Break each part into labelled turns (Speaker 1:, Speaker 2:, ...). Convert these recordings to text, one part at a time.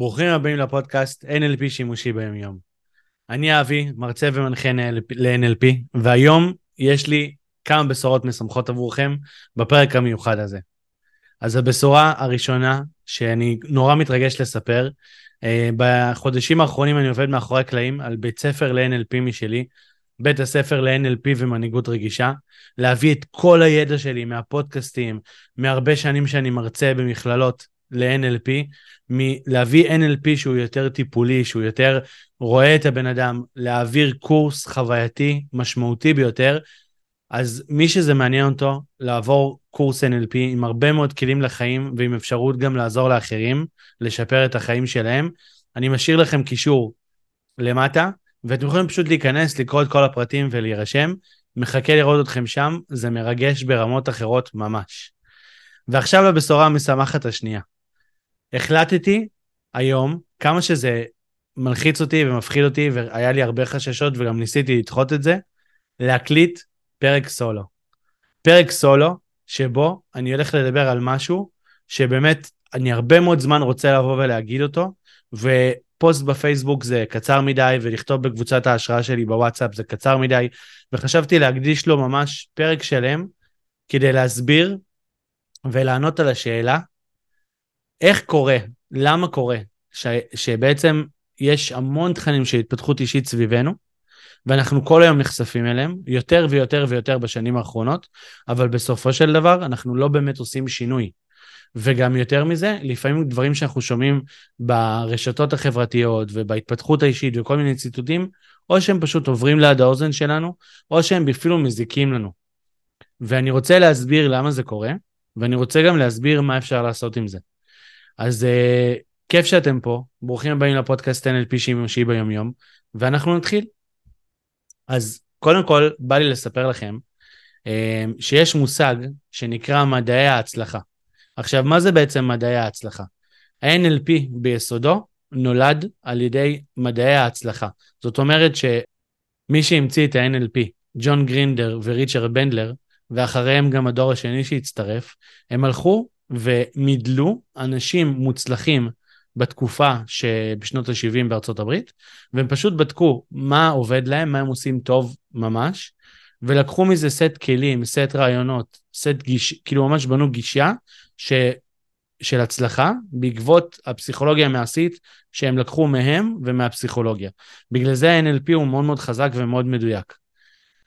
Speaker 1: ברוכים הבאים לפודקאסט NLP שימושי ביומיום. אני אבי, מרצה ומנחה ל-NLP, והיום יש לי כמה בשורות משמחות עבורכם בפרק המיוחד הזה. אז הבשורה הראשונה, שאני נורא מתרגש לספר, אה, בחודשים האחרונים אני עובד מאחורי הקלעים על בית ספר ל-NLP משלי, בית הספר ל-NLP ומנהיגות רגישה, להביא את כל הידע שלי מהפודקאסטים, מהרבה שנים שאני מרצה במכללות ל-NLP, להביא NLP שהוא יותר טיפולי, שהוא יותר רואה את הבן אדם, להעביר קורס חווייתי משמעותי ביותר, אז מי שזה מעניין אותו, לעבור קורס NLP עם הרבה מאוד כלים לחיים ועם אפשרות גם לעזור לאחרים, לשפר את החיים שלהם, אני משאיר לכם קישור למטה, ואתם יכולים פשוט להיכנס, לקרוא את כל הפרטים ולהירשם. מחכה לראות אתכם שם, זה מרגש ברמות אחרות ממש. ועכשיו לבשורה המשמחת השנייה. החלטתי היום, כמה שזה מלחיץ אותי ומפחיד אותי, והיה לי הרבה חששות וגם ניסיתי לדחות את זה, להקליט פרק סולו. פרק סולו, שבו אני הולך לדבר על משהו שבאמת אני הרבה מאוד זמן רוצה לבוא ולהגיד אותו, ופוסט בפייסבוק זה קצר מדי, ולכתוב בקבוצת ההשראה שלי בוואטסאפ זה קצר מדי, וחשבתי להקדיש לו ממש פרק שלם כדי להסביר ולענות על השאלה איך קורה, למה קורה, ש, שבעצם יש המון תכנים של התפתחות אישית סביבנו, ואנחנו כל היום נחשפים אליהם, יותר ויותר ויותר בשנים האחרונות, אבל בסופו של דבר אנחנו לא באמת עושים שינוי. וגם יותר מזה, לפעמים דברים שאנחנו שומעים ברשתות החברתיות ובהתפתחות האישית וכל מיני ציטוטים, או שהם פשוט עוברים ליד האוזן שלנו, או שהם אפילו מזיקים לנו. ואני רוצה להסביר למה זה קורה, ואני רוצה גם להסביר מה אפשר לעשות עם זה. אז uh, כיף שאתם פה, ברוכים הבאים לפודקאסט NLP שימושי ביומיום, ואנחנו נתחיל. אז קודם כל, בא לי לספר לכם uh, שיש מושג שנקרא מדעי ההצלחה. עכשיו, מה זה בעצם מדעי ההצלחה? ה-NLP ביסודו נולד על ידי מדעי ההצלחה. זאת אומרת שמי שהמציא את ה-NLP, ג'ון גרינדר וריצ'רד בנדלר, ואחריהם גם הדור השני שהצטרף, הם הלכו ומידלו אנשים מוצלחים בתקופה שבשנות ה-70 בארצות הברית, והם פשוט בדקו מה עובד להם, מה הם עושים טוב ממש, ולקחו מזה סט כלים, סט רעיונות, סט גיש, כאילו ממש בנו גישה ש, של הצלחה בעקבות הפסיכולוגיה המעשית שהם לקחו מהם ומהפסיכולוגיה. בגלל זה ה-NLP הוא מאוד מאוד חזק ומאוד מדויק.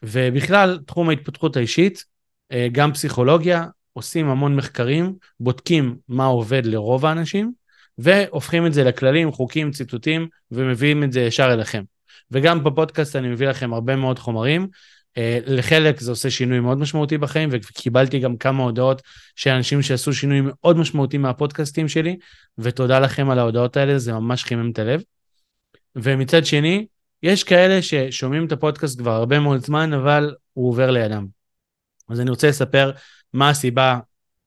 Speaker 1: ובכלל, תחום ההתפתחות האישית, אה, גם פסיכולוגיה, עושים המון מחקרים, בודקים מה עובד לרוב האנשים, והופכים את זה לכללים, חוקים, ציטוטים, ומביאים את זה ישר אליכם. וגם בפודקאסט אני מביא לכם הרבה מאוד חומרים. Uh, לחלק זה עושה שינוי מאוד משמעותי בחיים, וקיבלתי גם כמה הודעות של אנשים שעשו שינוי מאוד משמעותי מהפודקאסטים שלי, ותודה לכם על ההודעות האלה, זה ממש חימם את הלב. ומצד שני, יש כאלה ששומעים את הפודקאסט כבר הרבה מאוד זמן, אבל הוא עובר לידם. אז אני רוצה לספר מה הסיבה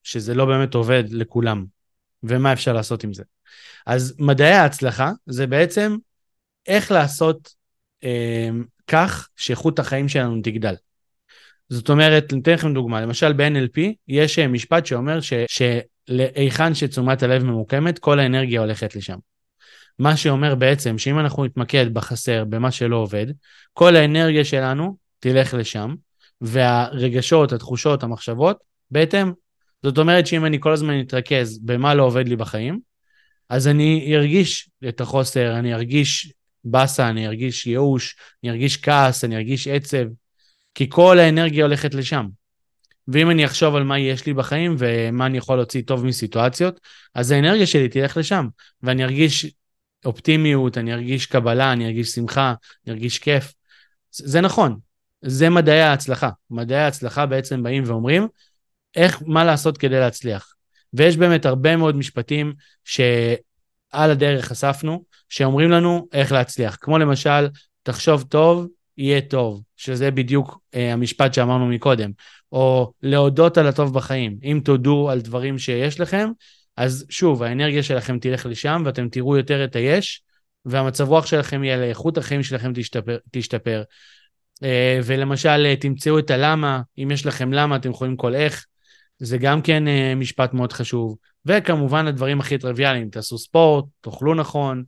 Speaker 1: שזה לא באמת עובד לכולם, ומה אפשר לעשות עם זה. אז מדעי ההצלחה זה בעצם איך לעשות אה, כך שאיכות החיים שלנו תגדל. זאת אומרת, אני אתן לכם דוגמה, למשל ב-NLP יש אה, משפט שאומר שלהיכן שתשומת הלב ממוקמת, כל האנרגיה הולכת לשם. מה שאומר בעצם שאם אנחנו נתמקד בחסר, במה שלא עובד, כל האנרגיה שלנו תלך לשם, והרגשות, התחושות, המחשבות, בהתאם. זאת אומרת שאם אני כל הזמן אתרכז במה לא עובד לי בחיים, אז אני ארגיש את החוסר, אני ארגיש באסה, אני ארגיש ייאוש, אני ארגיש כעס, אני ארגיש עצב, כי כל האנרגיה הולכת לשם. ואם אני אחשוב על מה יש לי בחיים ומה אני יכול להוציא טוב מסיטואציות, אז האנרגיה שלי תלך לשם, ואני ארגיש אופטימיות, אני ארגיש קבלה, אני ארגיש שמחה, אני ארגיש כיף. זה נכון, זה מדעי ההצלחה. מדעי ההצלחה בעצם באים ואומרים איך, מה לעשות כדי להצליח. ויש באמת הרבה מאוד משפטים שעל הדרך חשפנו, שאומרים לנו איך להצליח. כמו למשל, תחשוב טוב, יהיה טוב, שזה בדיוק אה, המשפט שאמרנו מקודם. או להודות על הטוב בחיים. אם תודו על דברים שיש לכם, אז שוב, האנרגיה שלכם תלך לשם ואתם תראו יותר את היש, והמצב רוח שלכם יהיה לאיכות החיים שלכם תשתפר. תשתפר. אה, ולמשל, אה, תמצאו את הלמה, אם יש לכם למה, אתם יכולים כל איך. זה גם כן אה, משפט מאוד חשוב. וכמובן הדברים הכי טריוויאליים, תעשו ספורט, תאכלו נכון,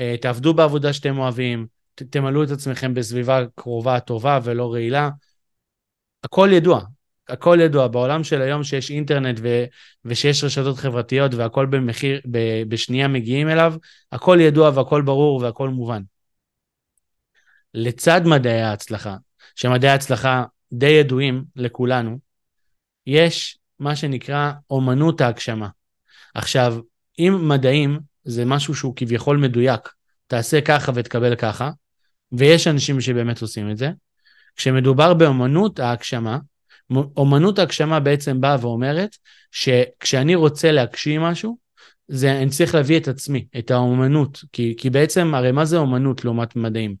Speaker 1: אה, תעבדו בעבודה שאתם אוהבים, תמלאו את עצמכם בסביבה קרובה, טובה ולא רעילה. הכל ידוע, הכל ידוע. בעולם של היום שיש אינטרנט ו, ושיש רשתות חברתיות והכל במחיר, ב, בשנייה מגיעים אליו, הכל ידוע והכל ברור והכל מובן. לצד מדעי ההצלחה, שמדעי ההצלחה די ידועים לכולנו, יש מה שנקרא אומנות ההגשמה. עכשיו, אם מדעים זה משהו שהוא כביכול מדויק, תעשה ככה ותקבל ככה, ויש אנשים שבאמת עושים את זה, כשמדובר באומנות ההגשמה, אומנות ההגשמה בעצם באה ואומרת שכשאני רוצה להגשים משהו, זה אני צריך להביא את עצמי, את האומנות, כי, כי בעצם, הרי מה זה אומנות לעומת מדעים?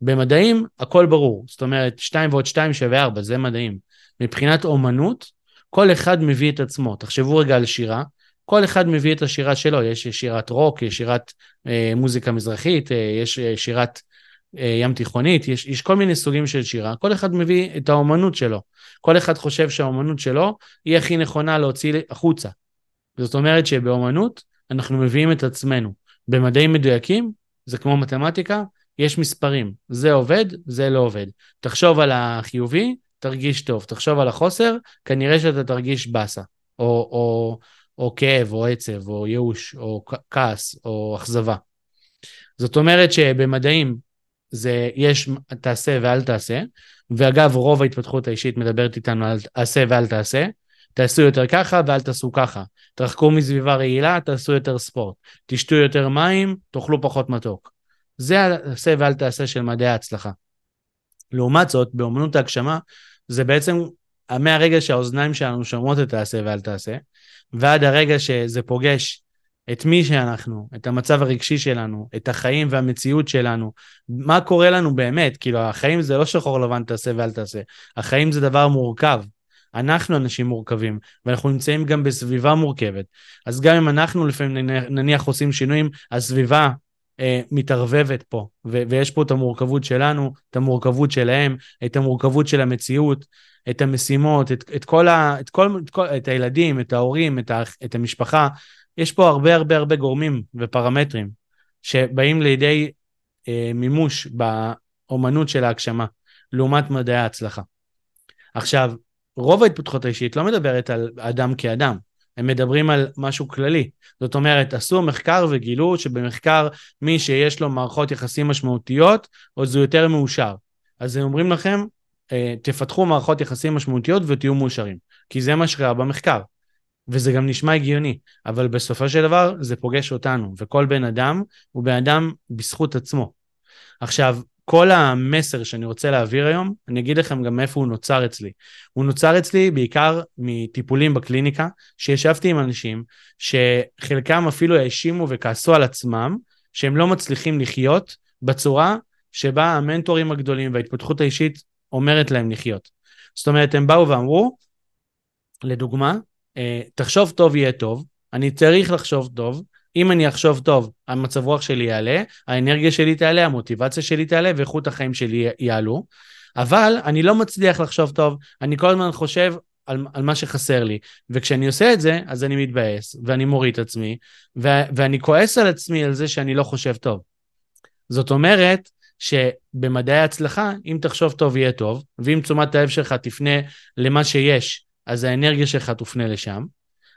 Speaker 1: במדעים הכל ברור, זאת אומרת 2 ועוד 2 שווה 4, זה מדעים. מבחינת אומנות, כל אחד מביא את עצמו. תחשבו רגע על שירה, כל אחד מביא את השירה שלו, יש שירת רוק, יש שירת אה, מוזיקה מזרחית, אה, יש אה, שירת אה, ים תיכונית, יש, יש כל מיני סוגים של שירה, כל אחד מביא את האומנות שלו. כל אחד חושב שהאומנות שלו היא הכי נכונה להוציא החוצה. זאת אומרת שבאומנות אנחנו מביאים את עצמנו. במדעים מדויקים, זה כמו מתמטיקה, יש מספרים, זה עובד, זה לא עובד. תחשוב על החיובי, תרגיש טוב. תחשוב על החוסר, כנראה שאתה תרגיש באסה, או, או, או כאב, או עצב, או ייאוש, או כעס, או אכזבה. זאת אומרת שבמדעים זה יש תעשה ואל תעשה, ואגב רוב ההתפתחות האישית מדברת איתנו על עשה ואל תעשה, תעשו יותר ככה ואל תעשו ככה. תרחקו מסביבה רעילה, תעשו יותר ספורט. תשתו יותר מים, תאכלו פחות מתוק. זה העשה ואל תעשה של מדעי ההצלחה. לעומת זאת, באמנות ההגשמה, זה בעצם מהרגע שהאוזניים שלנו שומעות את העשה ואל תעשה, ועד הרגע שזה פוגש את מי שאנחנו, את המצב הרגשי שלנו, את החיים והמציאות שלנו, מה קורה לנו באמת, כאילו החיים זה לא שחור לבן תעשה ואל תעשה, החיים זה דבר מורכב. אנחנו אנשים מורכבים, ואנחנו נמצאים גם בסביבה מורכבת. אז גם אם אנחנו לפעמים נניח עושים שינויים, הסביבה אה, מתערבבת פה, ו- ויש פה את המורכבות שלנו, את המורכבות שלהם, את המורכבות של המציאות, את המשימות, את, את, כל, ה, את, כל, את, כל, את הילדים, את ההורים, את, ה, את המשפחה. יש פה הרבה הרבה הרבה גורמים ופרמטרים שבאים לידי אה, מימוש באומנות של ההגשמה, לעומת מדעי ההצלחה. עכשיו, רוב ההתפתחות האישית לא מדברת על אדם כאדם, הם מדברים על משהו כללי. זאת אומרת, עשו מחקר וגילו שבמחקר מי שיש לו מערכות יחסים משמעותיות, אז הוא יותר מאושר. אז הם אומרים לכם, אה, תפתחו מערכות יחסים משמעותיות ותהיו מאושרים. כי זה מה שקרה במחקר. וזה גם נשמע הגיוני, אבל בסופו של דבר זה פוגש אותנו, וכל בן אדם הוא בן אדם בזכות עצמו. עכשיו, כל המסר שאני רוצה להעביר היום, אני אגיד לכם גם מאיפה הוא נוצר אצלי. הוא נוצר אצלי בעיקר מטיפולים בקליניקה, שישבתי עם אנשים שחלקם אפילו האשימו וכעסו על עצמם, שהם לא מצליחים לחיות בצורה שבה המנטורים הגדולים וההתפתחות האישית אומרת להם לחיות. זאת אומרת, הם באו ואמרו, לדוגמה, אה, תחשוב טוב יהיה טוב, אני צריך לחשוב טוב, אם אני אחשוב טוב, המצב רוח שלי יעלה, האנרגיה שלי תעלה, המוטיבציה שלי תעלה ואיכות החיים שלי יעלו. אבל אני לא מצליח לחשוב טוב, אני כל הזמן חושב על, על מה שחסר לי. וכשאני עושה את זה, אז אני מתבאס, ואני מוריד את עצמי, ו- ואני כועס על עצמי על זה שאני לא חושב טוב. זאת אומרת, שבמדעי ההצלחה, אם תחשוב טוב יהיה טוב, ואם תשומת הלב שלך תפנה למה שיש, אז האנרגיה שלך תופנה לשם.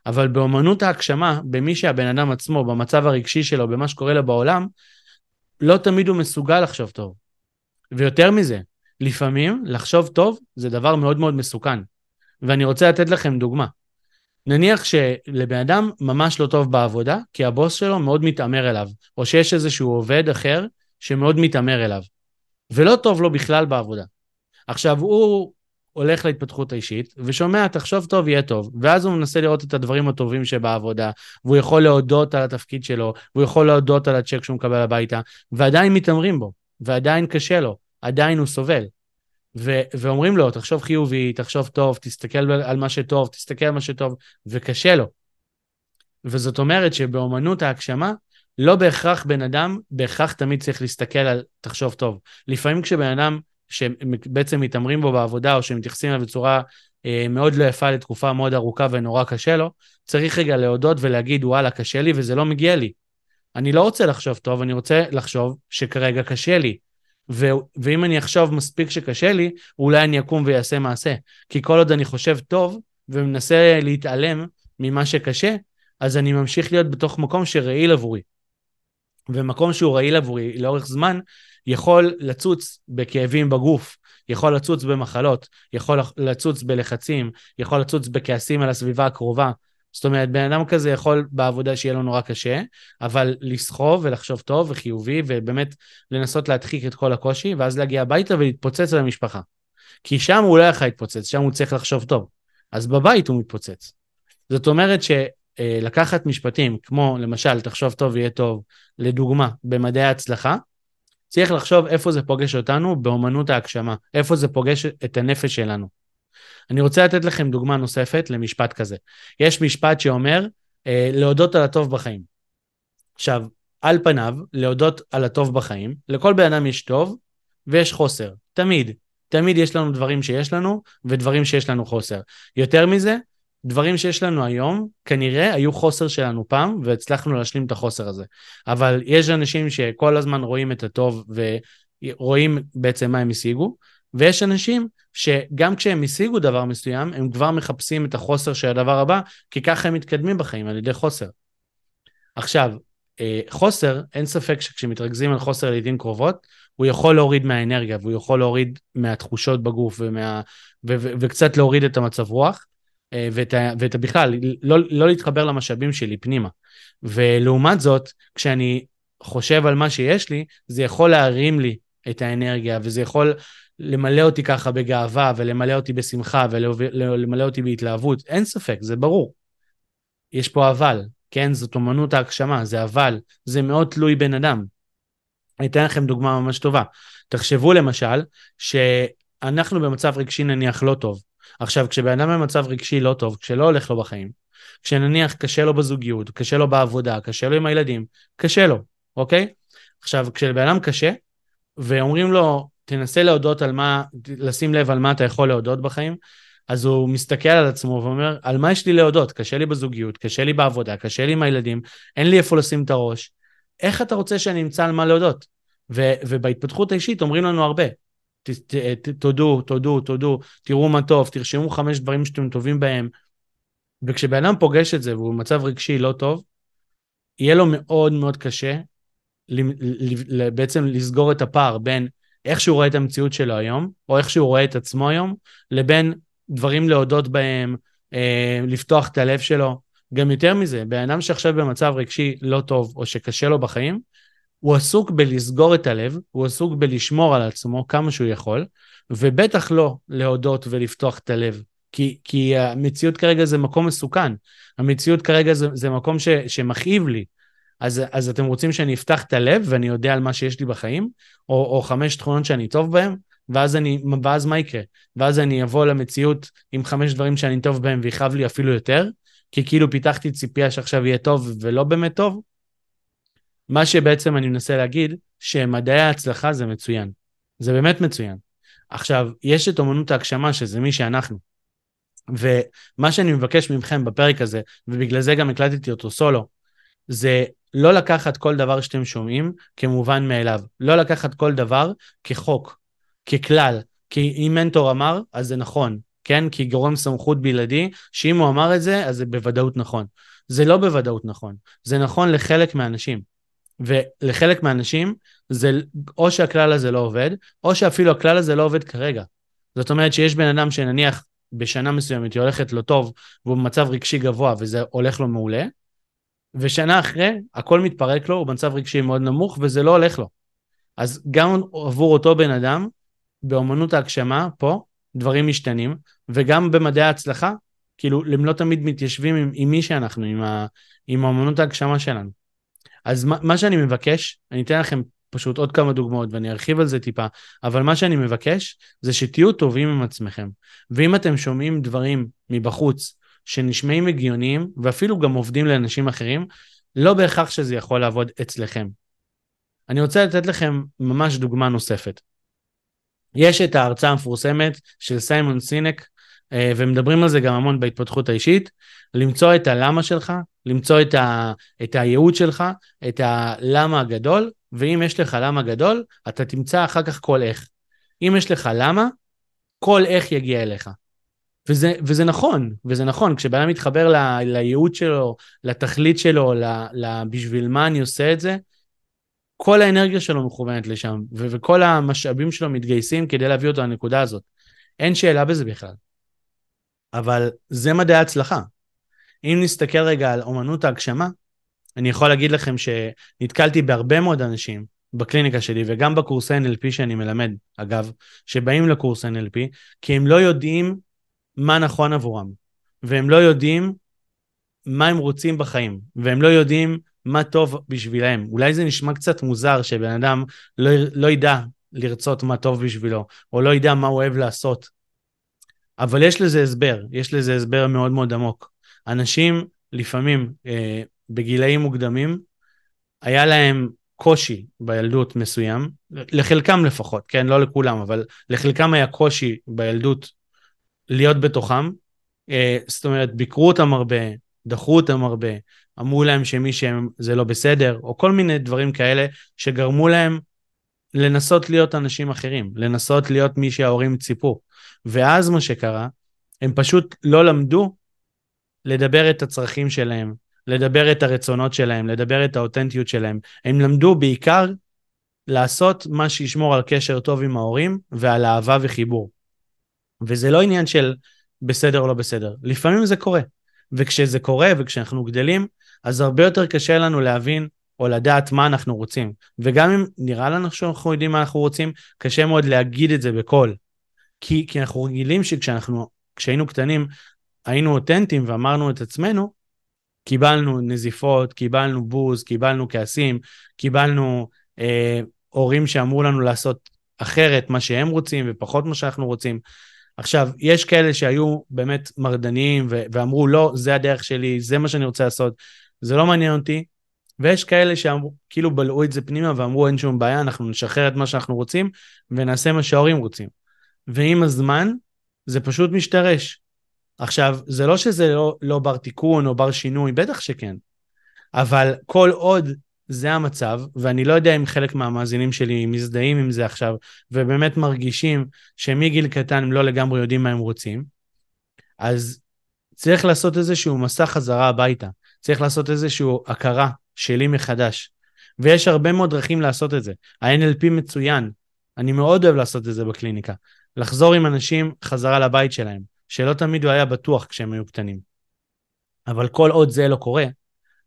Speaker 1: אבל באמנות ההגשמה, במי שהבן אדם עצמו, במצב הרגשי שלו, במה שקורה לו בעולם, לא תמיד הוא מסוגל לחשוב טוב. ויותר מזה, לפעמים לחשוב טוב זה דבר מאוד מאוד מסוכן. ואני רוצה לתת לכם דוגמה. נניח שלבן אדם ממש לא טוב בעבודה, כי הבוס שלו מאוד מתעמר אליו, או שיש איזשהו עובד אחר שמאוד מתעמר אליו, ולא טוב לו בכלל בעבודה. עכשיו, הוא הולך להתפתחות האישית, ושומע, תחשוב טוב, יהיה טוב. ואז הוא מנסה לראות את הדברים הטובים שבעבודה, והוא יכול להודות על התפקיד שלו, והוא יכול להודות על הצ'ק שהוא מקבל הביתה, ועדיין מתעמרים בו, ועדיין קשה לו, עדיין הוא סובל. ו- ואומרים לו, תחשוב חיובי, תחשוב טוב, תסתכל על מה שטוב, תסתכל על מה שטוב, וקשה לו. וזאת אומרת שבאמנות ההגשמה, לא בהכרח בן אדם, בהכרח תמיד צריך להסתכל על תחשוב טוב. לפעמים כשבן אדם שבעצם מתעמרים בו בעבודה או שמתייחסים אליו בצורה אה, מאוד לא יפה לתקופה מאוד ארוכה ונורא קשה לו, צריך רגע להודות ולהגיד, וואלה, קשה לי וזה לא מגיע לי. אני לא רוצה לחשוב טוב, אני רוצה לחשוב שכרגע קשה לי. ו- ואם אני אחשוב מספיק שקשה לי, אולי אני אקום ויעשה מעשה. כי כל עוד אני חושב טוב ומנסה להתעלם ממה שקשה, אז אני ממשיך להיות בתוך מקום שרעיל עבורי. ומקום שהוא רעיל עבורי לאורך זמן, יכול לצוץ בכאבים בגוף, יכול לצוץ במחלות, יכול לצוץ בלחצים, יכול לצוץ בכעסים על הסביבה הקרובה. זאת אומרת, בן אדם כזה יכול בעבודה שיהיה לו נורא קשה, אבל לסחוב ולחשוב טוב וחיובי, ובאמת לנסות להדחיק את כל הקושי, ואז להגיע הביתה ולהתפוצץ על המשפחה. כי שם הוא לא יכול להתפוצץ, שם הוא צריך לחשוב טוב. אז בבית הוא מתפוצץ. זאת אומרת שלקחת משפטים, כמו למשל, תחשוב טוב יהיה טוב, לדוגמה, במדעי ההצלחה, צריך לחשוב איפה זה פוגש אותנו באומנות ההגשמה, איפה זה פוגש את הנפש שלנו. אני רוצה לתת לכם דוגמה נוספת למשפט כזה. יש משפט שאומר, אה, להודות על הטוב בחיים. עכשיו, על פניו, להודות על הטוב בחיים, לכל בן אדם יש טוב ויש חוסר, תמיד. תמיד יש לנו דברים שיש לנו ודברים שיש לנו חוסר. יותר מזה, דברים שיש לנו היום, כנראה היו חוסר שלנו פעם, והצלחנו להשלים את החוסר הזה. אבל יש אנשים שכל הזמן רואים את הטוב ורואים בעצם מה הם השיגו, ויש אנשים שגם כשהם השיגו דבר מסוים, הם כבר מחפשים את החוסר של הדבר הבא, כי ככה הם מתקדמים בחיים, על ידי חוסר. עכשיו, אה, חוסר, אין ספק שכשמתרכזים על חוסר לעיתים קרובות, הוא יכול להוריד מהאנרגיה, והוא יכול להוריד מהתחושות בגוף, ומה, ו, ו, וקצת להוריד את המצב רוח. אה, ואת, ואת בכלל, לא, לא להתחבר למשאבים שלי פנימה. ולעומת זאת, כשאני חושב על מה שיש לי, זה יכול להרים לי את האנרגיה, וזה יכול למלא אותי ככה בגאווה, ולמלא אותי בשמחה, ולמלא אותי בהתלהבות. אין ספק, זה ברור. יש פה אבל, כן? זאת אומנות ההגשמה, זה אבל. זה מאוד תלוי בן אדם. אני אתן לכם דוגמה ממש טובה. תחשבו למשל, שאנחנו במצב רגשי נניח לא טוב, עכשיו, כשבן אדם במצב רגשי לא טוב, כשלא הולך לו בחיים, כשנניח קשה לו בזוגיות, קשה לו בעבודה, קשה לו עם הילדים, קשה לו, אוקיי? עכשיו, כשלבן אדם קשה, ואומרים לו, תנסה להודות על מה, לשים לב על מה אתה יכול להודות בחיים, אז הוא מסתכל על עצמו ואומר, על מה יש לי להודות? קשה לי בזוגיות, קשה לי בעבודה, קשה לי עם הילדים, אין לי איפה לשים את הראש. איך אתה רוצה שאני אמצא על מה להודות? ובהתפתחות האישית אומרים לנו הרבה, תודו, תודו, תודו, תראו מה טוב, תרשמו חמש דברים שאתם טובים בהם. וכשבן אדם פוגש את זה והוא במצב רגשי לא טוב, יהיה לו מאוד מאוד קשה בעצם לסגור את הפער בין איך שהוא רואה את המציאות שלו היום, או איך שהוא רואה את עצמו היום, לבין דברים להודות בהם, אה, לפתוח את הלב שלו. גם יותר מזה, בן אדם שעכשיו במצב רגשי לא טוב, או שקשה לו בחיים, הוא עסוק בלסגור את הלב, הוא עסוק בלשמור על עצמו כמה שהוא יכול, ובטח לא להודות ולפתוח את הלב. כי, כי המציאות כרגע זה מקום מסוכן. המציאות כרגע זה, זה מקום ש, שמכאיב לי. אז, אז אתם רוצים שאני אפתח את הלב ואני יודע על מה שיש לי בחיים, או, או חמש תכונות שאני טוב בהן, ואז, ואז מה יקרה? ואז אני אבוא למציאות עם חמש דברים שאני טוב בהם ויכאב לי אפילו יותר, כי כאילו פיתחתי ציפייה שעכשיו יהיה טוב ולא באמת טוב? מה שבעצם אני מנסה להגיד, שמדעי ההצלחה זה מצוין. זה באמת מצוין. עכשיו, יש את אומנות ההגשמה, שזה מי שאנחנו. ומה שאני מבקש מכם בפרק הזה, ובגלל זה גם הקלטתי אותו סולו, זה לא לקחת כל דבר שאתם שומעים כמובן מאליו. לא לקחת כל דבר כחוק, ככלל. כי אם מנטור אמר, אז זה נכון, כן? כי גורם סמכות בלעדי, שאם הוא אמר את זה, אז זה בוודאות נכון. זה לא בוודאות נכון. זה נכון לחלק מהאנשים. ולחלק מהאנשים זה או שהכלל הזה לא עובד, או שאפילו הכלל הזה לא עובד כרגע. זאת אומרת שיש בן אדם שנניח בשנה מסוימת היא הולכת לו טוב והוא במצב רגשי גבוה וזה הולך לו מעולה, ושנה אחרי הכל מתפרק לו, הוא במצב רגשי מאוד נמוך וזה לא הולך לו. אז גם עבור אותו בן אדם, באמנות ההגשמה, פה, דברים משתנים, וגם במדעי ההצלחה, כאילו, הם לא תמיד מתיישבים עם, עם מי שאנחנו, עם, ה, עם אמנות ההגשמה שלנו. אז מה, מה שאני מבקש, אני אתן לכם פשוט עוד כמה דוגמאות ואני ארחיב על זה טיפה, אבל מה שאני מבקש זה שתהיו טובים עם עצמכם. ואם אתם שומעים דברים מבחוץ שנשמעים הגיוניים ואפילו גם עובדים לאנשים אחרים, לא בהכרח שזה יכול לעבוד אצלכם. אני רוצה לתת לכם ממש דוגמה נוספת. יש את ההרצאה המפורסמת של סיימון סינק אה, ומדברים על זה גם המון בהתפתחות האישית, למצוא את הלמה שלך, למצוא את, ה, את הייעוד שלך, את הלמה הגדול, ואם יש לך למה גדול, אתה תמצא אחר כך כל איך. אם יש לך למה, כל איך יגיע אליך. וזה, וזה נכון, וזה נכון, כשבן אדם מתחבר ל, לייעוד שלו, לתכלית שלו, ל, ל, בשביל מה אני עושה את זה, כל האנרגיה שלו מכוונת לשם, ו- וכל המשאבים שלו מתגייסים כדי להביא אותו לנקודה הזאת. אין שאלה בזה בכלל. אבל זה מדעי ההצלחה. אם נסתכל רגע על אומנות ההגשמה, אני יכול להגיד לכם שנתקלתי בהרבה מאוד אנשים בקליניקה שלי וגם בקורסי NLP שאני מלמד, אגב, שבאים לקורס NLP, כי הם לא יודעים מה נכון עבורם, והם לא יודעים מה הם רוצים בחיים, והם לא יודעים מה טוב בשבילם. אולי זה נשמע קצת מוזר שבן אדם לא, לא ידע לרצות מה טוב בשבילו, או לא ידע מה הוא אוהב לעשות. אבל יש לזה הסבר, יש לזה הסבר מאוד מאוד עמוק. אנשים לפעמים אה, בגילאים מוקדמים, היה להם קושי בילדות מסוים, לחלקם לפחות, כן? לא לכולם, אבל לחלקם היה קושי בילדות להיות בתוכם. אה, זאת אומרת, ביקרו אותם הרבה, דחו אותם הרבה, אמרו להם שמי שהם זה לא בסדר, או כל מיני דברים כאלה שגרמו להם לנסות להיות אנשים אחרים, לנסות להיות מי שההורים ציפו. ואז מה שקרה, הם פשוט לא למדו לדבר את הצרכים שלהם, לדבר את הרצונות שלהם, לדבר את האותנטיות שלהם. הם למדו בעיקר לעשות מה שישמור על קשר טוב עם ההורים ועל אהבה וחיבור. וזה לא עניין של בסדר או לא בסדר, לפעמים זה קורה. וכשזה קורה וכשאנחנו גדלים, אז הרבה יותר קשה לנו להבין או לדעת מה אנחנו רוצים. וגם אם נראה לנו שאנחנו יודעים מה אנחנו רוצים, קשה מאוד להגיד את זה בקול. כי, כי אנחנו רגילים שכשאנחנו, כשהיינו קטנים, היינו אותנטיים ואמרנו את עצמנו, קיבלנו נזיפות, קיבלנו בוז, קיבלנו כעסים, קיבלנו אה, הורים שאמרו לנו לעשות אחרת מה שהם רוצים ופחות מה שאנחנו רוצים. עכשיו, יש כאלה שהיו באמת מרדניים ו- ואמרו, לא, זה הדרך שלי, זה מה שאני רוצה לעשות, זה לא מעניין אותי. ויש כאלה שאמרו, כאילו בלעו את זה פנימה ואמרו, אין שום בעיה, אנחנו נשחרר את מה שאנחנו רוצים ונעשה מה שההורים רוצים. ועם הזמן, זה פשוט משתרש. עכשיו, זה לא שזה לא, לא בר תיקון או בר שינוי, בטח שכן. אבל כל עוד זה המצב, ואני לא יודע אם חלק מהמאזינים שלי מזדהים עם זה עכשיו, ובאמת מרגישים שמגיל קטן הם לא לגמרי יודעים מה הם רוצים, אז צריך לעשות איזשהו מסע חזרה הביתה. צריך לעשות איזושהי הכרה שלי מחדש. ויש הרבה מאוד דרכים לעשות את זה. ה-NLP מצוין, אני מאוד אוהב לעשות את זה בקליניקה. לחזור עם אנשים חזרה לבית שלהם, שלא תמיד הוא היה בטוח כשהם היו קטנים. אבל כל עוד זה לא קורה,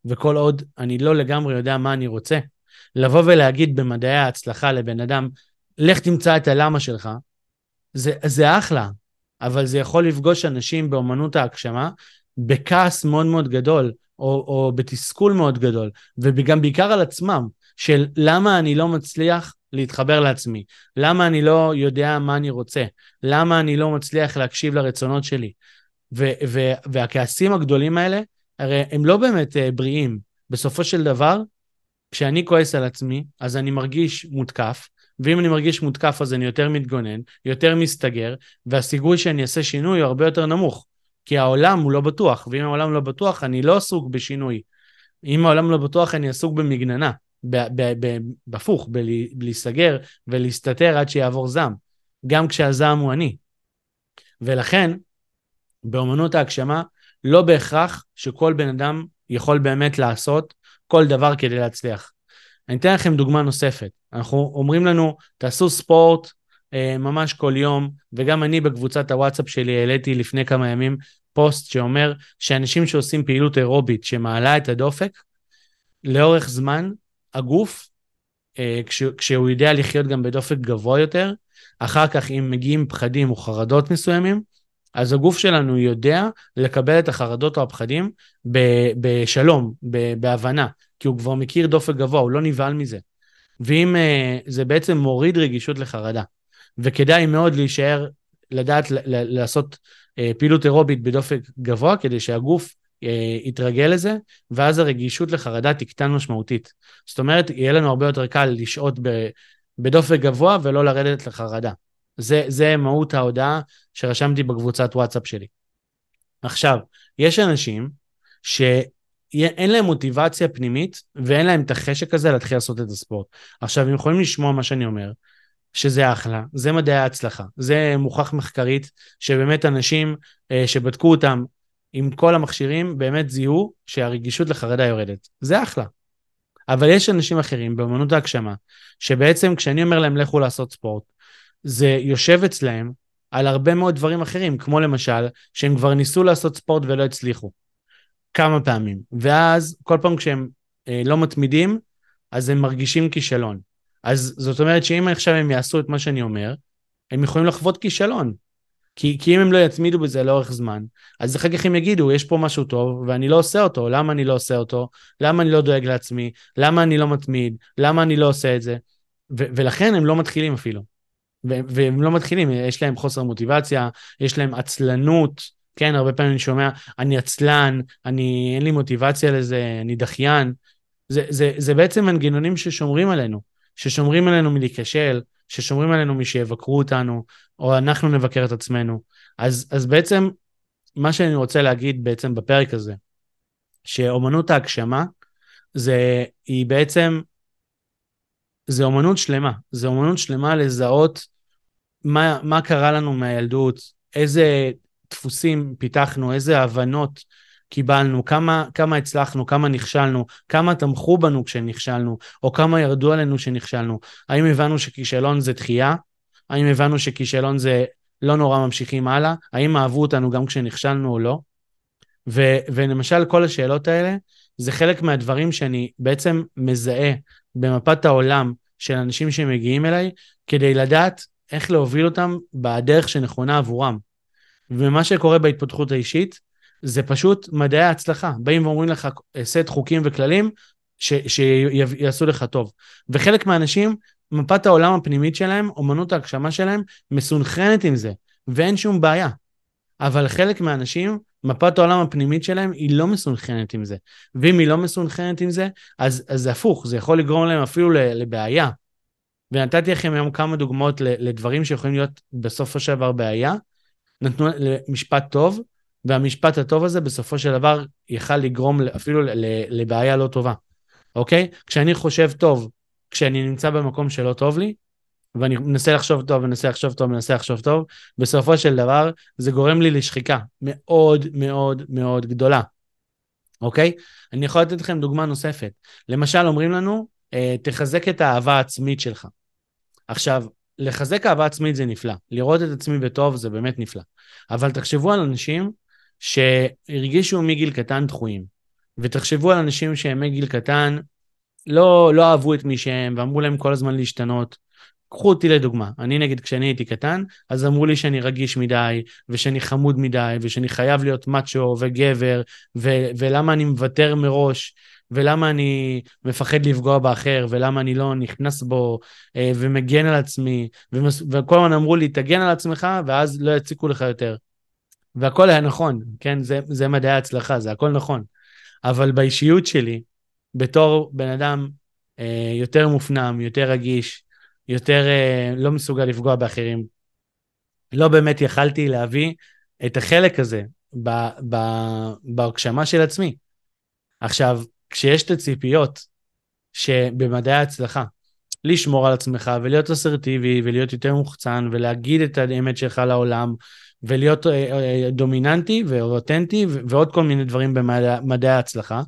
Speaker 1: וכל עוד אני לא לגמרי יודע מה אני רוצה, לבוא ולהגיד במדעי ההצלחה לבן אדם, לך תמצא את הלמה שלך, זה, זה אחלה, אבל זה יכול לפגוש אנשים באמנות ההגשמה בכעס מאוד מאוד גדול, או, או בתסכול מאוד גדול, וגם בעיקר על עצמם, של למה אני לא מצליח להתחבר לעצמי, למה אני לא יודע מה אני רוצה, למה אני לא מצליח להקשיב לרצונות שלי. ו- ו- והכעסים הגדולים האלה, הרי הם לא באמת uh, בריאים. בסופו של דבר, כשאני כועס על עצמי, אז אני מרגיש מותקף, ואם אני מרגיש מותקף אז אני יותר מתגונן, יותר מסתגר, והסיכוי שאני אעשה שינוי הוא הרבה יותר נמוך. כי העולם הוא לא בטוח, ואם העולם לא בטוח, אני לא עסוק בשינוי. אם העולם לא בטוח, אני עסוק במגננה, בהפוך, בלהיסגר ולהסתתר עד שיעבור זעם, גם כשהזעם הוא אני. ולכן, באמנות ההגשמה, לא בהכרח שכל בן אדם יכול באמת לעשות כל דבר כדי להצליח. אני אתן לכם דוגמה נוספת. אנחנו אומרים לנו, תעשו ספורט אה, ממש כל יום, וגם אני בקבוצת הוואטסאפ שלי העליתי לפני כמה ימים פוסט שאומר שאנשים שעושים פעילות אירובית שמעלה את הדופק, לאורך זמן, הגוף, אה, כש, כשהוא יודע לחיות גם בדופק גבוה יותר, אחר כך אם מגיעים פחדים או חרדות מסוימים, אז הגוף שלנו יודע לקבל את החרדות או הפחדים בשלום, בהבנה, כי הוא כבר מכיר דופק גבוה, הוא לא נבהל מזה. ואם uh, זה בעצם מוריד רגישות לחרדה. וכדאי מאוד להישאר, לדעת לעשות uh, פעילות אירובית בדופק גבוה, כדי שהגוף יתרגל לזה, ואז הרגישות לחרדה תקטן משמעותית. זאת אומרת, יהיה לנו הרבה יותר קל לשהות בדופק גבוה ולא לרדת לחרדה. זה, זה מהות ההודעה שרשמתי בקבוצת וואטסאפ שלי. עכשיו, יש אנשים שאין להם מוטיבציה פנימית ואין להם את החשק הזה להתחיל לעשות את הספורט. עכשיו, הם יכולים לשמוע מה שאני אומר, שזה אחלה, זה מדעי ההצלחה, זה מוכח מחקרית, שבאמת אנשים אה, שבדקו אותם עם כל המכשירים, באמת זיהו שהרגישות לחרדה יורדת. זה אחלה. אבל יש אנשים אחרים באמנות ההגשמה, שבעצם כשאני אומר להם לכו לעשות ספורט, זה יושב אצלהם על הרבה מאוד דברים אחרים, כמו למשל, שהם כבר ניסו לעשות ספורט ולא הצליחו. כמה פעמים. ואז כל פעם כשהם אה, לא מתמידים, אז הם מרגישים כישלון. אז זאת אומרת שאם עכשיו הם יעשו את מה שאני אומר, הם יכולים לחוות כישלון. כי, כי אם הם לא יתמידו בזה לאורך זמן, אז אחר כך הם יגידו, יש פה משהו טוב ואני לא עושה אותו, למה אני לא עושה אותו? למה אני לא דואג לעצמי? למה אני לא מתמיד? למה אני לא עושה את זה? ו- ולכן הם לא מתחילים אפילו. ו- והם לא מתחילים, יש להם חוסר מוטיבציה, יש להם עצלנות, כן, הרבה פעמים אני שומע, אני עצלן, אני, אין לי מוטיבציה לזה, אני דחיין. זה, זה, זה בעצם מנגנונים ששומרים עלינו, ששומרים עלינו מלהיכשל, ששומרים עלינו משיבקרו אותנו, או אנחנו נבקר את עצמנו. אז, אז בעצם, מה שאני רוצה להגיד בעצם בפרק הזה, שאומנות ההגשמה, זה, היא בעצם, זה אומנות שלמה, זה אומנות שלמה לזהות מה, מה קרה לנו מהילדות, איזה דפוסים פיתחנו, איזה הבנות קיבלנו, כמה, כמה הצלחנו, כמה נכשלנו, כמה תמכו בנו כשנכשלנו, או כמה ירדו עלינו כשנכשלנו. האם הבנו שכישלון זה דחייה? האם הבנו שכישלון זה לא נורא ממשיכים הלאה? האם אהבו אותנו גם כשנכשלנו או לא? ו, ולמשל כל השאלות האלה, זה חלק מהדברים שאני בעצם מזהה במפת העולם של אנשים שמגיעים אליי, כדי לדעת איך להוביל אותם בדרך שנכונה עבורם. ומה שקורה בהתפתחות האישית, זה פשוט מדעי ההצלחה. באים ואומרים לך סט חוקים וכללים ש, שיעשו לך טוב. וחלק מהאנשים, מפת העולם הפנימית שלהם, אומנות ההגשמה שלהם, מסונכרנת עם זה, ואין שום בעיה. אבל חלק מהאנשים, מפת העולם הפנימית שלהם היא לא מסונכרנת עם זה. ואם היא לא מסונכרנת עם זה, אז, זה הפוך, זה יכול לגרום להם אפילו לבעיה. ונתתי לכם היום כמה דוגמאות לדברים שיכולים להיות של דבר בעיה. נתנו משפט טוב, והמשפט הטוב הזה בסופו של דבר יכל לגרום אפילו לבעיה לא טובה, אוקיי? כשאני חושב טוב, כשאני נמצא במקום שלא טוב לי, ואני מנסה לחשוב טוב, מנסה לחשוב טוב, מנסה לחשוב טוב, בסופו של דבר זה גורם לי לשחיקה מאוד מאוד מאוד גדולה, אוקיי? אני יכול לתת לכם דוגמה נוספת. למשל, אומרים לנו, אה, תחזק את האהבה העצמית שלך. עכשיו, לחזק אהבה עצמית זה נפלא, לראות את עצמי בטוב זה באמת נפלא. אבל תחשבו על אנשים שהרגישו מגיל קטן דחויים, ותחשבו על אנשים שהם מגיל קטן לא, לא אהבו את מי שהם ואמרו להם כל הזמן להשתנות. קחו אותי לדוגמה, אני נגיד כשאני הייתי קטן, אז אמרו לי שאני רגיש מדי, ושאני חמוד מדי, ושאני חייב להיות מאצ'ו וגבר, ו- ולמה אני מוותר מראש, ולמה אני מפחד לפגוע באחר, ולמה אני לא נכנס בו אה, ומגן על עצמי, ומס... וכל הזמן אמרו לי, תגן על עצמך, ואז לא יציקו לך יותר. והכל היה נכון, כן? זה, זה מדעי ההצלחה, זה הכל נכון. אבל באישיות שלי, בתור בן אדם אה, יותר מופנם, יותר רגיש, יותר אה, לא מסוגל לפגוע באחרים, לא באמת יכלתי להביא את החלק הזה בהגשמה של עצמי. עכשיו, כשיש את הציפיות שבמדעי ההצלחה, לשמור על עצמך ולהיות אסרטיבי ולהיות יותר מוחצן ולהגיד את האמת שלך לעולם ולהיות אה, אה, דומיננטי ואותנטי ועוד כל מיני דברים במדעי ההצלחה.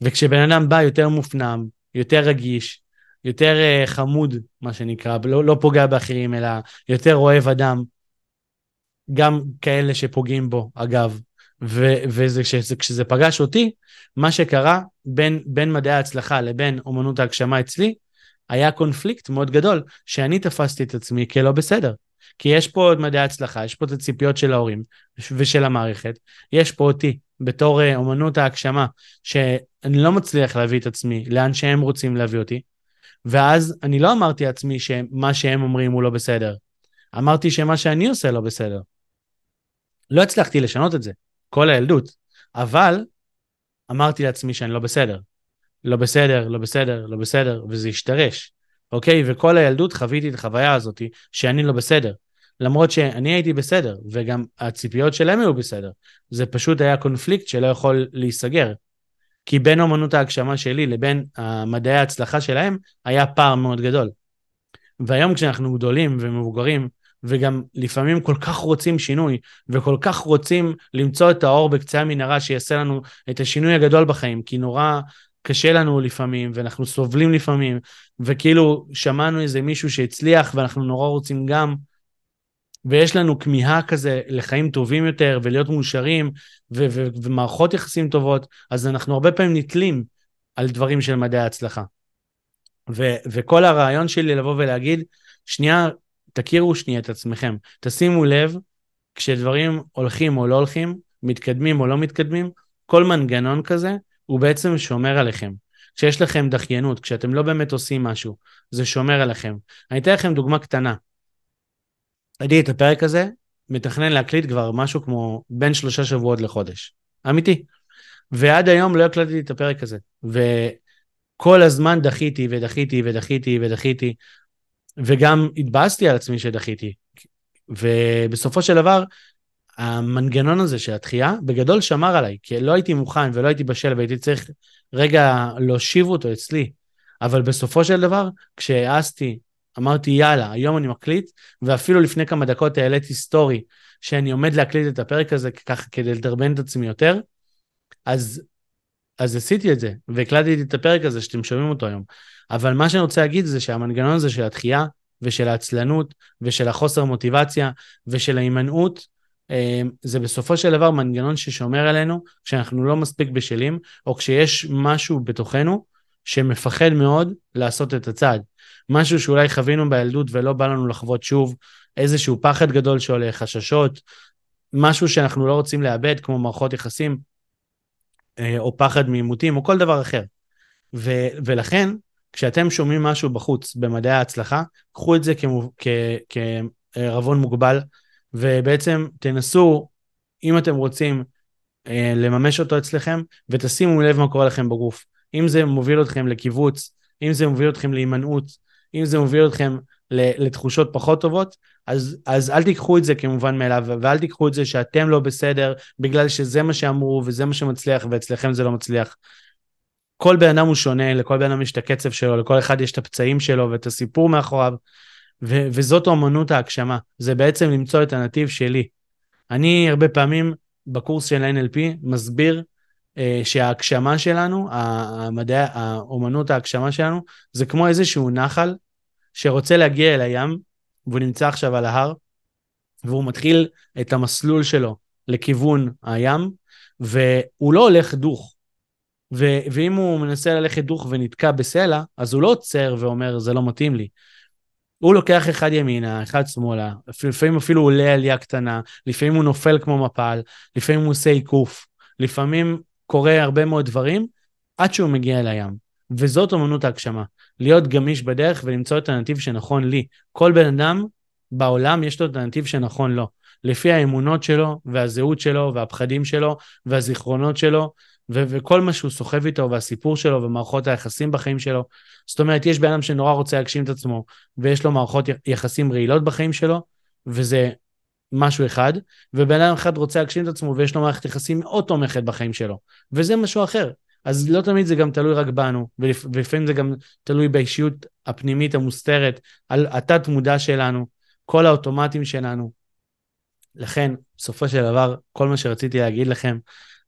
Speaker 1: וכשבן אדם בא יותר מופנם, יותר רגיש, יותר אה, חמוד, מה שנקרא, לא, לא פוגע באחרים, אלא יותר אוהב אדם, גם כאלה שפוגעים בו, אגב, וכשזה פגש אותי, מה שקרה בין, בין מדעי ההצלחה לבין אומנות ההגשמה אצלי, היה קונפליקט מאוד גדול, שאני תפסתי את עצמי כלא בסדר. כי יש פה עוד מדעי הצלחה, יש פה את הציפיות של ההורים ושל המערכת, יש פה אותי בתור אה, אומנות ההגשמה, שאני לא מצליח להביא את עצמי לאן שהם רוצים להביא אותי, ואז אני לא אמרתי לעצמי שמה שהם אומרים הוא לא בסדר, אמרתי שמה שאני עושה לא בסדר. לא הצלחתי לשנות את זה, כל הילדות, אבל אמרתי לעצמי שאני לא בסדר. לא בסדר, לא בסדר, לא בסדר, וזה השתרש. אוקיי? וכל הילדות חוויתי את החוויה הזאת שאני לא בסדר. למרות שאני הייתי בסדר, וגם הציפיות שלהם היו בסדר. זה פשוט היה קונפליקט שלא יכול להיסגר. כי בין אמנות ההגשמה שלי לבין מדעי ההצלחה שלהם, היה פער מאוד גדול. והיום כשאנחנו גדולים ומבוגרים, וגם לפעמים כל כך רוצים שינוי, וכל כך רוצים למצוא את האור בקצה המנהרה שיעשה לנו את השינוי הגדול בחיים, כי נורא קשה לנו לפעמים, ואנחנו סובלים לפעמים, וכאילו שמענו איזה מישהו שהצליח, ואנחנו נורא רוצים גם, ויש לנו כמיהה כזה לחיים טובים יותר, ולהיות מאושרים, ו- ו- ומערכות יחסים טובות, אז אנחנו הרבה פעמים נתלים על דברים של מדעי ההצלחה. ו- וכל הרעיון שלי לבוא ולהגיד, שנייה, תכירו שנייה את עצמכם, תשימו לב כשדברים הולכים או לא הולכים, מתקדמים או לא מתקדמים, כל מנגנון כזה הוא בעצם שומר עליכם. כשיש לכם דחיינות, כשאתם לא באמת עושים משהו, זה שומר עליכם. אני אתן לכם דוגמה קטנה. אני את הפרק הזה מתכנן להקליט כבר משהו כמו בין שלושה שבועות לחודש. אמיתי. ועד היום לא הקלטתי את הפרק הזה. וכל הזמן דחיתי ודחיתי ודחיתי ודחיתי, וגם התבאסתי על עצמי שדחיתי. ובסופו של דבר, המנגנון הזה של התחייה, בגדול שמר עליי, כי לא הייתי מוכן ולא הייתי בשל והייתי צריך רגע להושיב אותו אצלי. אבל בסופו של דבר, כשהעזתי, אמרתי יאללה, היום אני מקליט, ואפילו לפני כמה דקות העליתי סטורי שאני עומד להקליט את הפרק הזה ככה כדי לדרבן את עצמי יותר, אז, אז עשיתי את זה, והקלטתי את הפרק הזה שאתם שומעים אותו היום. אבל מה שאני רוצה להגיד זה שהמנגנון הזה של התחייה ושל העצלנות ושל החוסר מוטיבציה ושל ההימנעות, זה בסופו של דבר מנגנון ששומר עלינו כשאנחנו לא מספיק בשלים, או כשיש משהו בתוכנו שמפחד מאוד לעשות את הצעד. משהו שאולי חווינו בילדות ולא בא לנו לחוות שוב, איזשהו פחד גדול שעולה, חששות, משהו שאנחנו לא רוצים לאבד, כמו מערכות יחסים, אה, או פחד מעימותים, או כל דבר אחר. ו- ולכן, כשאתם שומעים משהו בחוץ במדעי ההצלחה, קחו את זה כערבון מוגבל, ובעצם תנסו, אם אתם רוצים, אה, לממש אותו אצלכם, ותשימו לב מה קורה לכם בגוף. אם זה מוביל אתכם לקיבוץ, אם זה מוביל אתכם להימנעות, אם זה מוביל אתכם לתחושות פחות טובות, אז, אז אל תיקחו את זה כמובן מאליו, ואל תיקחו את זה שאתם לא בסדר, בגלל שזה מה שאמרו וזה מה שמצליח, ואצלכם זה לא מצליח. כל בן אדם הוא שונה, לכל בן אדם יש את הקצב שלו, לכל אחד יש את הפצעים שלו ואת הסיפור מאחוריו, ו- וזאת אומנות ההגשמה, זה בעצם למצוא את הנתיב שלי. אני הרבה פעמים בקורס של NLP מסביר אה, שההגשמה שלנו, המדעי, האומנות ההגשמה שלנו, זה כמו איזשהו נחל שרוצה להגיע אל הים, והוא נמצא עכשיו על ההר, והוא מתחיל את המסלול שלו לכיוון הים, והוא לא הולך דוך. ו- ואם הוא מנסה ללכת דוך ונתקע בסלע, אז הוא לא עוצר ואומר, זה לא מתאים לי. הוא לוקח אחד ימינה, אחד שמאלה, לפעמים אפילו עולה עלייה קטנה, לפעמים הוא נופל כמו מפל, לפעמים הוא עושה עיקוף, לפעמים קורה הרבה מאוד דברים עד שהוא מגיע אל הים. וזאת אמנות ההגשמה, להיות גמיש בדרך ולמצוא את הנתיב שנכון לי. כל בן אדם בעולם יש לו את הנתיב שנכון לו, לפי האמונות שלו והזהות שלו והפחדים שלו והזיכרונות שלו ו- וכל מה שהוא סוחב איתו והסיפור שלו ומערכות היחסים בחיים שלו. זאת אומרת, יש בן אדם שנורא רוצה להגשים את עצמו ויש לו מערכות יחסים רעילות בחיים שלו, וזה משהו אחד, ובן אדם אחד רוצה להגשים את עצמו ויש לו מערכת יחסים מאוד תומכת בחיים שלו, וזה משהו אחר. אז לא תמיד זה גם תלוי רק בנו, ולפ... ולפעמים זה גם תלוי באישיות הפנימית המוסתרת, על התת מודע שלנו, כל האוטומטים שלנו. לכן, בסופו של דבר, כל מה שרציתי להגיד לכם,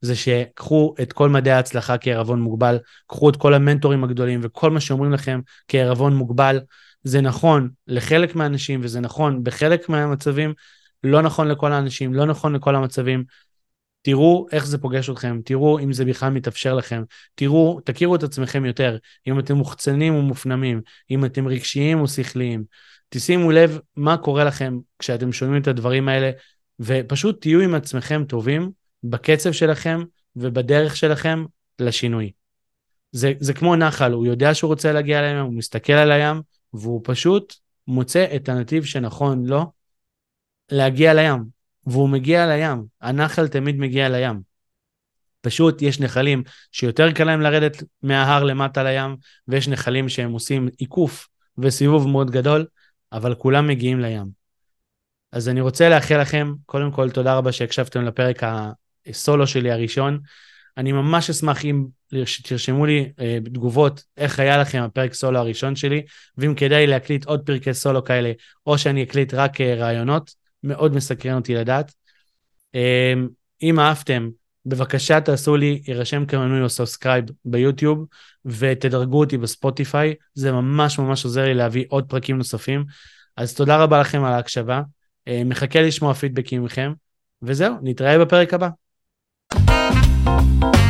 Speaker 1: זה שקחו את כל מדעי ההצלחה כערבון מוגבל, קחו את כל המנטורים הגדולים וכל מה שאומרים לכם כערבון מוגבל. זה נכון לחלק מהאנשים וזה נכון בחלק מהמצבים, לא נכון לכל האנשים, לא נכון לכל המצבים. תראו איך זה פוגש אתכם, תראו אם זה בכלל מתאפשר לכם, תראו, תכירו את עצמכם יותר, אם אתם מוחצנים ומופנמים, אם אתם רגשיים או שכליים. תשימו לב מה קורה לכם כשאתם שומעים את הדברים האלה, ופשוט תהיו עם עצמכם טובים בקצב שלכם ובדרך שלכם לשינוי. זה, זה כמו נחל, הוא יודע שהוא רוצה להגיע לים, הוא מסתכל על הים, והוא פשוט מוצא את הנתיב שנכון לו להגיע לים, והוא מגיע לים, הנחל תמיד מגיע לים. פשוט יש נחלים שיותר קל להם לרדת מההר למטה לים, ויש נחלים שהם עושים עיקוף וסיבוב מאוד גדול, אבל כולם מגיעים לים. אז אני רוצה לאחל לכם, קודם כל תודה רבה שהקשבתם לפרק הסולו שלי הראשון. אני ממש אשמח אם תרשמו לי אה, תגובות איך היה לכם הפרק סולו הראשון שלי, ואם כדאי להקליט עוד פרקי סולו כאלה, או שאני אקליט רק אה, רעיונות, מאוד מסקרן אותי לדעת. אה, אם אהבתם, בבקשה תעשו לי, יירשם כמנוי או subscribe ביוטיוב, ותדרגו אותי בספוטיפיי, זה ממש ממש עוזר לי להביא עוד פרקים נוספים. אז תודה רבה לכם על ההקשבה, מחכה לשמוע פידבקים מכם, וזהו, נתראה בפרק הבא. Música